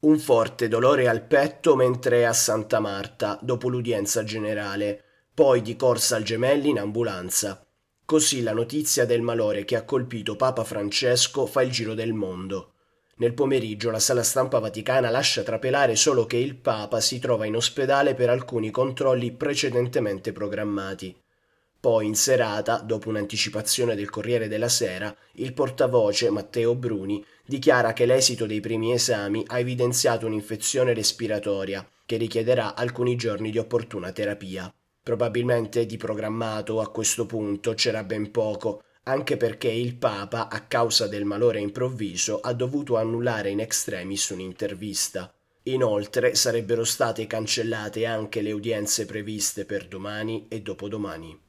Un forte dolore al petto mentre è a Santa Marta, dopo l'udienza generale, poi di corsa al gemelli in ambulanza. Così la notizia del malore che ha colpito Papa Francesco fa il giro del mondo. Nel pomeriggio la sala stampa vaticana lascia trapelare solo che il Papa si trova in ospedale per alcuni controlli precedentemente programmati. Poi in serata, dopo un'anticipazione del Corriere della Sera, il portavoce Matteo Bruni dichiara che l'esito dei primi esami ha evidenziato un'infezione respiratoria che richiederà alcuni giorni di opportuna terapia. Probabilmente di programmato a questo punto c'era ben poco, anche perché il Papa, a causa del malore improvviso, ha dovuto annullare in extremis un'intervista. Inoltre sarebbero state cancellate anche le udienze previste per domani e dopodomani.